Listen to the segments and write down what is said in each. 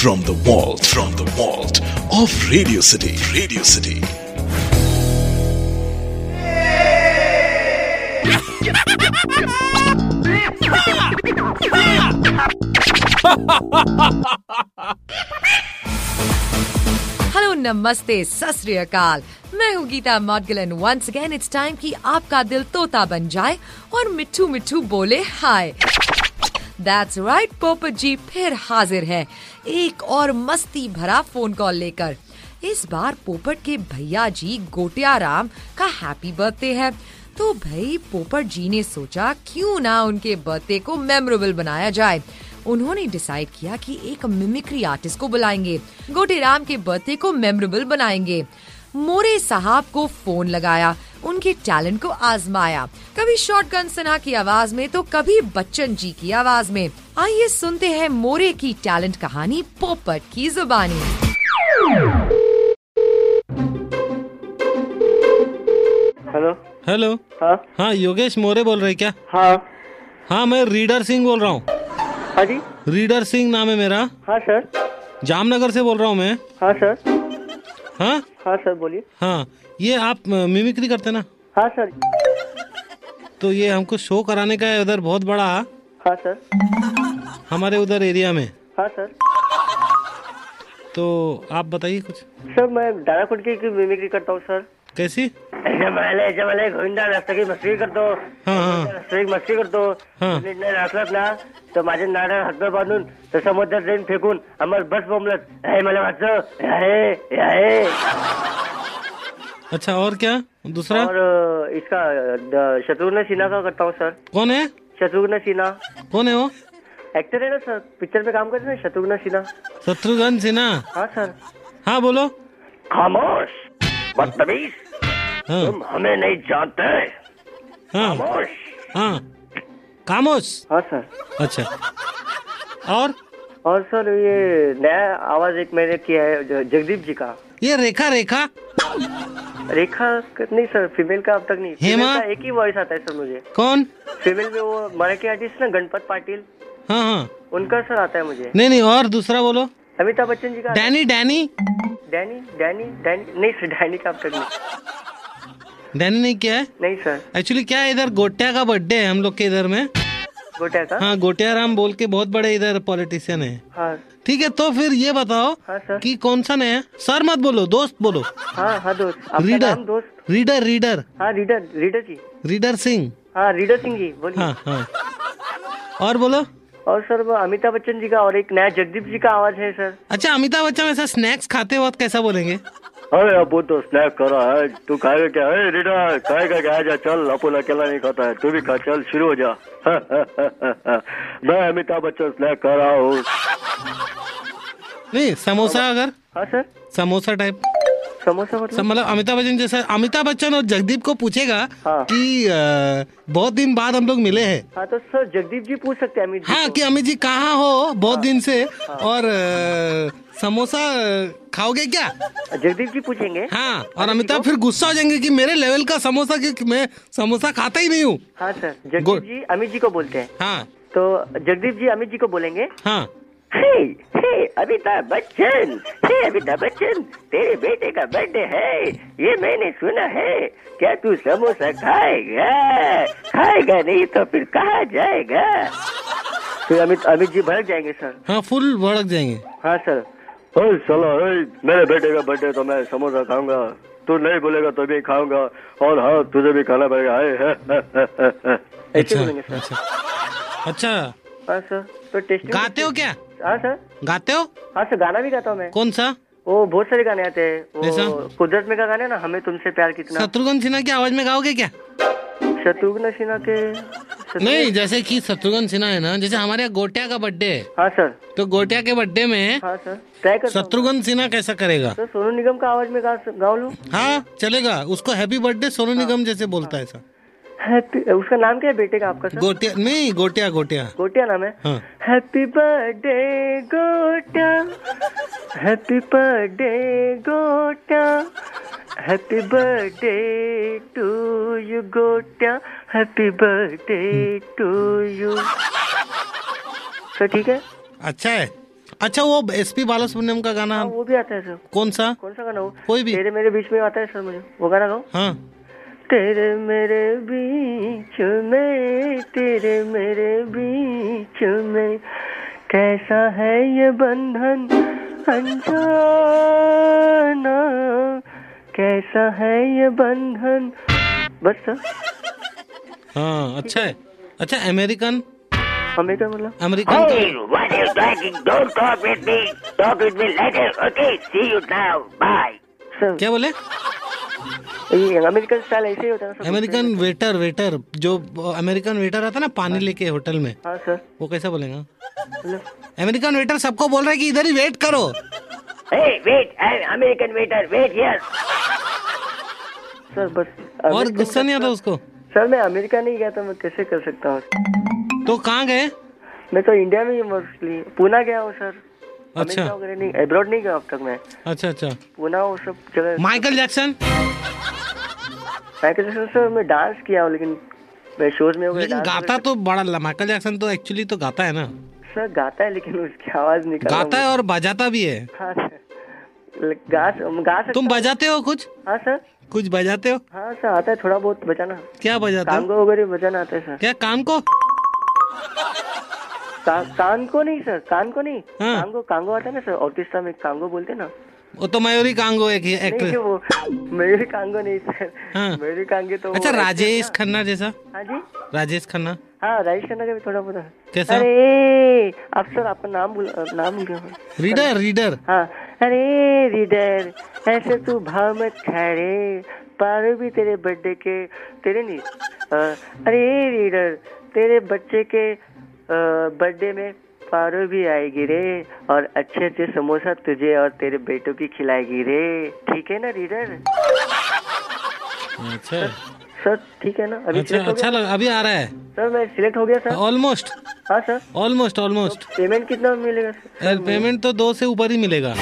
from the vault, from the vault of Radio City. Radio City. Hello नमस्ते सत मैं हूँ गीता मॉडगलन वंस अगेन इट्स टाइम कि आपका दिल तोता बन जाए और मिट्ठू मिठू बोले हाय दैट्स राइट पोपट जी फिर हाजिर है। एक और मस्ती भरा फ़ोन कॉल लेकर। इस बार पोपट के भैया जी गोटिया राम का हैप्पी बर्थडे है। तो भाई, पोपट जी ने सोचा क्यों ना उनके बर्थडे को मेमोरेबल बनाया जाए। उन्होंने डिसाइड किया कि एक मिमिक्री आर्टिस्ट को बुलाएँगे। गोटेराम के बर्थडे को मेमोरेबल बनाएँगे। मोरे साहब को फ़ोन लगाया। उनके टैलेंट को आजमाया। कभी शॉटगन सिन्हा की आवाज़ में तो कभी बच्चन जी की आवाज़ में। आइए सुनते हैं मोरे की टैलेंट कहानी पोपट की जुबानी। हेलो। हेलो। हाँ। हाँ योगेश मोरे बोल रहे क्या? हाँ। हाँ मैं रीडर सिंह बोल रहा हूँ। हाँ जी। रीडर सिंह नाम है मेरा। हाँ सर। जामनगर से बोल रहा हूँ मैं। हाँ सर। हाँ? हाँ सर बोलिए। हाँ ये आप मिमिक्री करते ना? हाँ सर। तो ये हमको शो कराने का है उधर बहुत बड़ा। हाँ सर। हमारे उधर एरिया में। हाँ सर। तो आप बताइए कुछ। सर मैं डारा कुटकी की मिमिक्री करता हूँ सर? कैसी? जमाले गोविंदा रस्ते की मस्ती करतो हाँ हाँ। मस्ती करतो हा. निर्णय ना तर माझे नारळ हातभर बांधून तर समुद्रात जाईन फेकून आम्हाला बस बोंबलत। हे मला वाचलं हे हे। अच्छा और क्या? दूसरा? और इसका शत्रुघ्न सिन्हा का करता हूँ सर। कौन है? शत्रुघ्न सिन्हा। कौन है वो? एक्टर है ना सर। पिक्चर में काम करते हैं शत्रुघ्न सिन्हा। शत्रुघ्न सिन्हा? हाँ सर। हाँ बोलो। खामोश। बदतमीज? हाँ। तुम हमें नहीं जानते। हाँ। खामोश। हाँ। खामोश? हाँ सर। अच्छा। और? और सर ये नया आवाज़ एक मैंने किया है जगदीप जी का। ये रेखा रेखा। रेखा नहीं सर फीमेल का अब तक नहीं। हेमा? का एक ही वॉइस आता है सर मुझे। कौन? फीमेल में वो मराठी आर्टिस्ट ना गणपत पाटिल। हाँ हाँ। उनका सर आता है मुझे। नहीं नहीं और दूसरा बोलो। अमिताभ बच्चन जी का Danny Danny. Danny Danny Danny. नहीं सर डैनी का अब तक नहीं डैनी नहीं क्या है? नहीं सर। एक्चुअली क्या है इधर? गोटिया का बर्थडे है हम लोग के इधर में। गोटा का? हाँ गोटिया राम बोल के बहुत बड़े इधर पॉलिटिशियन है। हाँ। ठीक है तो फिर ये बताओ हाँ सर। कि कौन सा नया सर मत बोलो दोस्त बोलो। हाँ हाँ दोस्त। रीडर नाम दोस्त? रीडर रीडर हाँ reader reader ji. Reader Singh हाँ रीडर सिंह जी बोलिए। हाँ हाँ। और बोलो। और सर वो अमिताभ बच्चन जी का और एक नया जगदीप जी का आवाज़ है सर। अच्छा अमिताभ बच्चन ऐसा स्नैक्स खाते वक्त कैसा बोलेंगे? अरे अबू तो स्नैक करा है। तू खाएगा क्या? है रीडर खाएगा क्या? जा चल अपन अकेला नहीं खाता है। तू भी खा चल शुरू हो जा। मैं अमिताभ बच्चन स्नैक कर रहा हूँ। नहीं समोसा अगर? हाँ सर? समोसा टाइप समोसा मतलब? मतलब अमिताभ बच्चन जैसा अमिताभ बच्चन और जगदीप को पूछेगा हाँ। कि अ, बहुत दिन बाद हम लोग मिले हैं। हाँ तो सर जगदीप जी पूछ सकते हैं अमित हाँ को। अमित जी कहाँ हो बहुत हाँ, दिन से हाँ, और अ, समोसा खाओगे क्या? जगदीप जी पूछेंगे। हाँ और अमिताभ फिर गुस्सा हो जाएँगे कि मेरे लेवल का समोसा कि मैं समोसा खाता ही नहीं हूँ। हाँ सर जगदीप जी अमित जी को बोलते हैं। हाँ। तो जगदीप जी अमित जी को बोलेंगे। हाँ। हे हे अमिताभ बच्चन हे अमिताभ बच्चन तेरे बेटे का बर्थडे है ये मैंने सुना है। क्या तू समोसा खाएगा? खाएगा नहीं तो फिर कहा जाएगा? फिर अमित अमित जी भड़क जाएँगे सर। हाँ फुल भड़क जाएँगे। हाँ सर। ओए चलो मेरे बेटे का बर्थडे तो मैं समोसा खाऊँगा। तू नहीं बोलेगा तो भी खाऊँगा। और हाँ तुझे भी खाना पड़ेगा। अच्छा अच्छा अच्छा। हाँ सर तो टेस्टिंग गाते हो। क्या? हाँ सर। गाते हो? हाँ सर गाना भी गाता हूँ मैं। कौन सा? वो बहुत सारे गाने आते हैं। वो कुदरत में का गाना ना हमें तुमसे प्यार कितना। शत्रुघ्न सिन्हा की आवाज़ में गाओगे क्या? शत्रुघ्न सिन्हा के नहीं जैसे कि शत्रुघ्न सिन्हा है ना जैसे हमारे यहाँ गोटिया का बर्थडे है। हाँ सर। तो गोटिया के बर्थडे में हाँ सर। शत्रुघ्न सिन्हा कैसा करेगा? सर सोनू निगम का आवाज़ में गा गाओ लूँ? हाँ चलेगा। उसको हैप्पी बर्थडे सोनू निगम जैसे बोलता है हैप्पी उसका नाम क्या है बेटे का आपका सर? गोटिया नहीं गोटिया गोटिया। गोटिया नाम है? हाँ। Happy birthday Gotiya. Happy birthday Gotiya. Happy birthday to you Gotiya. Happy birthday to you sir ठीक है? अच्छा है। अच्छा वो एस पी बालासुब्रमण्यम का गाना हाँ, वो भी आता है सर। कौन सा? कौन सा गाना वो? कोई भी। तेरे मेरे बीच में आता है सर मुझे। वो गाना गाओ। हाँ। तेरे मेरे बीच में तेरे मेरे बीच में कैसा है ये बंधन अनजाना कैसा है ये बंधन बस हाँ अच्छा है अच्छा अमेरिकन क्या मतलब American Hey, what are you talking? Don't talk with me. Talk with me later. Okay, see you now. Bye. क्या बोले ये अमेरिकन स्टाइल ऐसे ही होता है अमेरिकन वेटर वेटर जो अमेरिकन वेटर आता है ना पानी लेके होटल में हाँ सर वो कैसा बोलेगा? अमेरिकन वेटर सबको बोल रहा है कि इधर ही वेट करो। Hey, wait, I'm American waiter. Sir बस और गुस्सा नहीं आता उसको? सर मैं अमेरिका नहीं गया तो मैं कैसे कर सकता हूँ? तो कहाँ गए? मैं तो इंडिया में ही मोस्टली पूना गया हूँ सर अच्छा। नहीं अब्रॉड नहीं गया अब तक मैं। अच्छा अच्छा। पूना वो सब जगह माइकल जैक्सन मैं कैसे सर सर मैं डांस किया हूँ लेकिन मैं शोज़ में लेकिन गाता तो बड़ा माइकल जैक्सन तो एक्चुअली तो गाता है ना। सर गाता है लेकिन उसकी आवाज़ निकल गाता है और बजाता भी है। हाँ सर। गा गा सकता तुम बजाते हो कुछ? हाँ सर। कुछ बजाते हो? हाँ सर आता है थोड़ा बहुत बजाना। क्या बजाते हो? कांगो वगैरह बजाना आता है सर। क्या कान को? का, कान को नहीं सर कान को नहीं। हाँ। कांगो कांगो आता है ना सर ऑर्केस्ट्रा में कांगो बोलते ना। वो तो मयूरी कांगो एक नहीं एक्ट्रेस मेरी कांगो नहीं सर। हाँ। मेरी कांगे तो अच्छा राजेश खन्ना जैसा? हाँ जी। राजेश खन्ना? हाँ राजेश खन्ना का भी थोड़ा बहुत कैसा? अरे आप सर आपका नाम भूल नाम भूल गया रीडर रीडर। हाँ। अरे रीडर ऐसे तू भाव मत खड़े पारो भी तेरे बर्थडे के तेरे नहीं अरे रीडर तेरे बच्चे के बर्थडे में पारो भी आएगी रे और अच्छे अच्छे समोसा तुझे और तेरे बेटों की खिलाएगी रे। ठीक है ना रीडर? अच्छा। सर ठीक है ना? अभी अच्छा अच्छा लग अभी आ रहा है। सर मैं सिलेक्ट हो गया सर। ऑलमोस्ट हाँ सर। ऑलमोस्ट ऑलमोस्ट पेमेंट कितना मिलेगा सर? पेमेंट तो दो से ऊपर ही मिलेगा।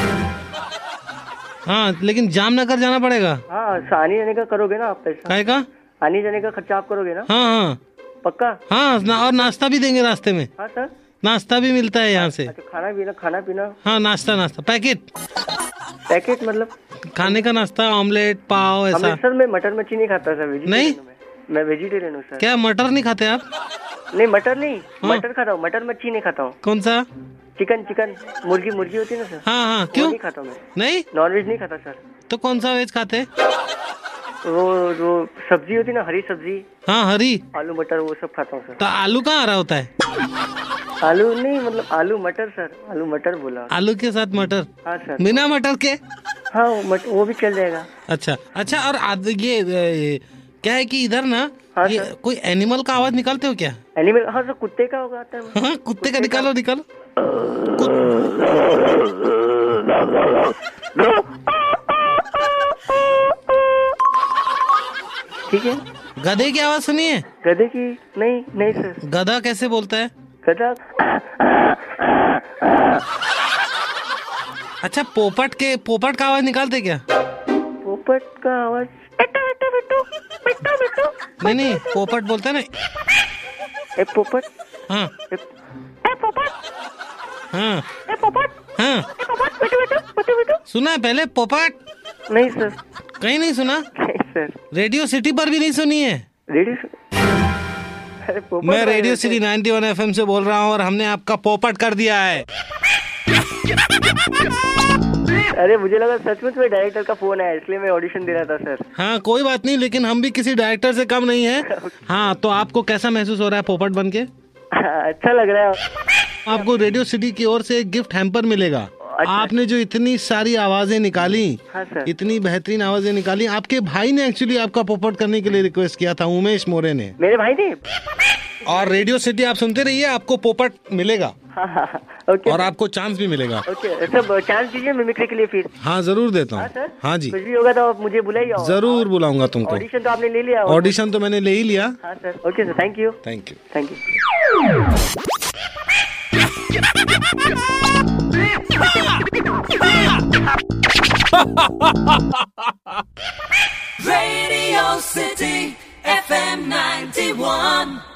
हाँ लेकिन जामनगर जाना पड़ेगा। हाँ आने जाने का करोगे ना आप पैसा? का? आने जाने का खर्चा आप करोगे ना? हाँ हाँ। पक्का? हाँ ना, और नाश्ता भी देंगे रास्ते में। हाँ सर। नाश्ता भी मिलता है यहाँ से। अच्छा खाना पीना खाना पीना? हाँ नाश्ता नाश्ता। पैकेट? पैकेट मतलब? खाने का नाश्ता ऑमलेट पाव ऐसा। अमृतसर में मटर मच्छी नहीं खाता सर वेजिटेरियन नहीं? मैं। वेजिटेरियन हूँ सर। क्या मटर नहीं खाते आप? नहीं मटर नहीं। हाँ? मटर खाता हूँ मटर मच्छी नहीं खाता हूँ। कौन सा? Chicken chicken. मुर्गी मुर्गी होती है ना सर? हाँ हाँ क्यों? नहीं खाता मैं। नहीं? नॉन वेज नहीं खाता सर। तो कौन सा वेज खाते? वो वो सब्ज़ी होती है ना हरी सब्ज़ी। हाँ हरी। आलू मटर वो सब खाता हूँ सर। तो आलू कहाँ आ रहा होता है? आलू नहीं मतलब आलू मटर सर। आलू मटर बोला। आलू के साथ मटर? हाँ सर। बिना मटर के? हाँ वो, मट, वो भी चल जाएगा। अच्छा अच्छा और आद- ये क्या है कि इधर ना हाँ, ये कोई एनिमल का आवाज़ निकालते हो क्या? एनिमल हाँ सर कुत्ते का होगा आता है। हाँ कुत्ते का निकालो निकालो। ठीक है। गधे की आवाज़ सुनिए। गधे की? नहीं नहीं सर। गधा कैसे बोलता है? गधा अच्छा पोपट के पोपट का आवाज़ निकालते क्या? पोपट का आवाज़? बेटू बेटू बेटू बेटू बेटू। नहीं नहीं पोपट बोलते ना। ए पोपट? हाँ। ए ए पोपट? हाँ। ए पोपट? हाँ। ए पोपट बेटू बेटू बेटू बेटू। सुना है पहले पोपट? नहीं सर। कहीं नहीं सुना? नहीं सर। रेडियो सिटी पर भी नहीं सुनी है। रेडियो मैं रेडियो सिटी 91 वन एफ़ से बोल रहा हूँ और हमने आपका पोपट कर दिया है। अरे मुझे लगा सचमुच में डायरेक्टर का फ़ोन आया इसलिए मैं ऑडिशन दे रहा था सर हाँ कोई बात नहीं लेकिन हम भी किसी डायरेक्टर से कम नहीं है। हाँ तो आपको कैसा महसूस हो रहा है पोपट बन के अच्छा लग रहा है। आपको रेडियो सिटी की ओर से एक गिफ्ट हैम्पर मिलेगा। आपने जो इतनी सारी आवाज़ें निकाली हाँ सर। इतनी बेहतरीन आवाज़ें निकाली आपके भाई ने एक्चुअली आपका पोपट करने के लिए रिक्वेस्ट किया था उमेश मोरे ने। मेरे भाई ने? और रेडियो सिटी आप सुनते रहिए आपको पोपट मिलेगा। हाँ हाँ हाँ, ओके और आपको चांस भी मिलेगा। ओके सब चांस दीजिए मिमिक्री के लिए फिर। हाँ ज़रूर देता हाँ। हूँ सर हाँ जी। कुछ भी होगा तो आप मुझे बुलाइए ज़रूर बुलाऊँगा तुमको। ऑडिशन तो आपने ले लिया ऑडिशन तो मैंने ले ही लिया। हाँ sir okay sir thank you thank you thank you Radio City FM 91.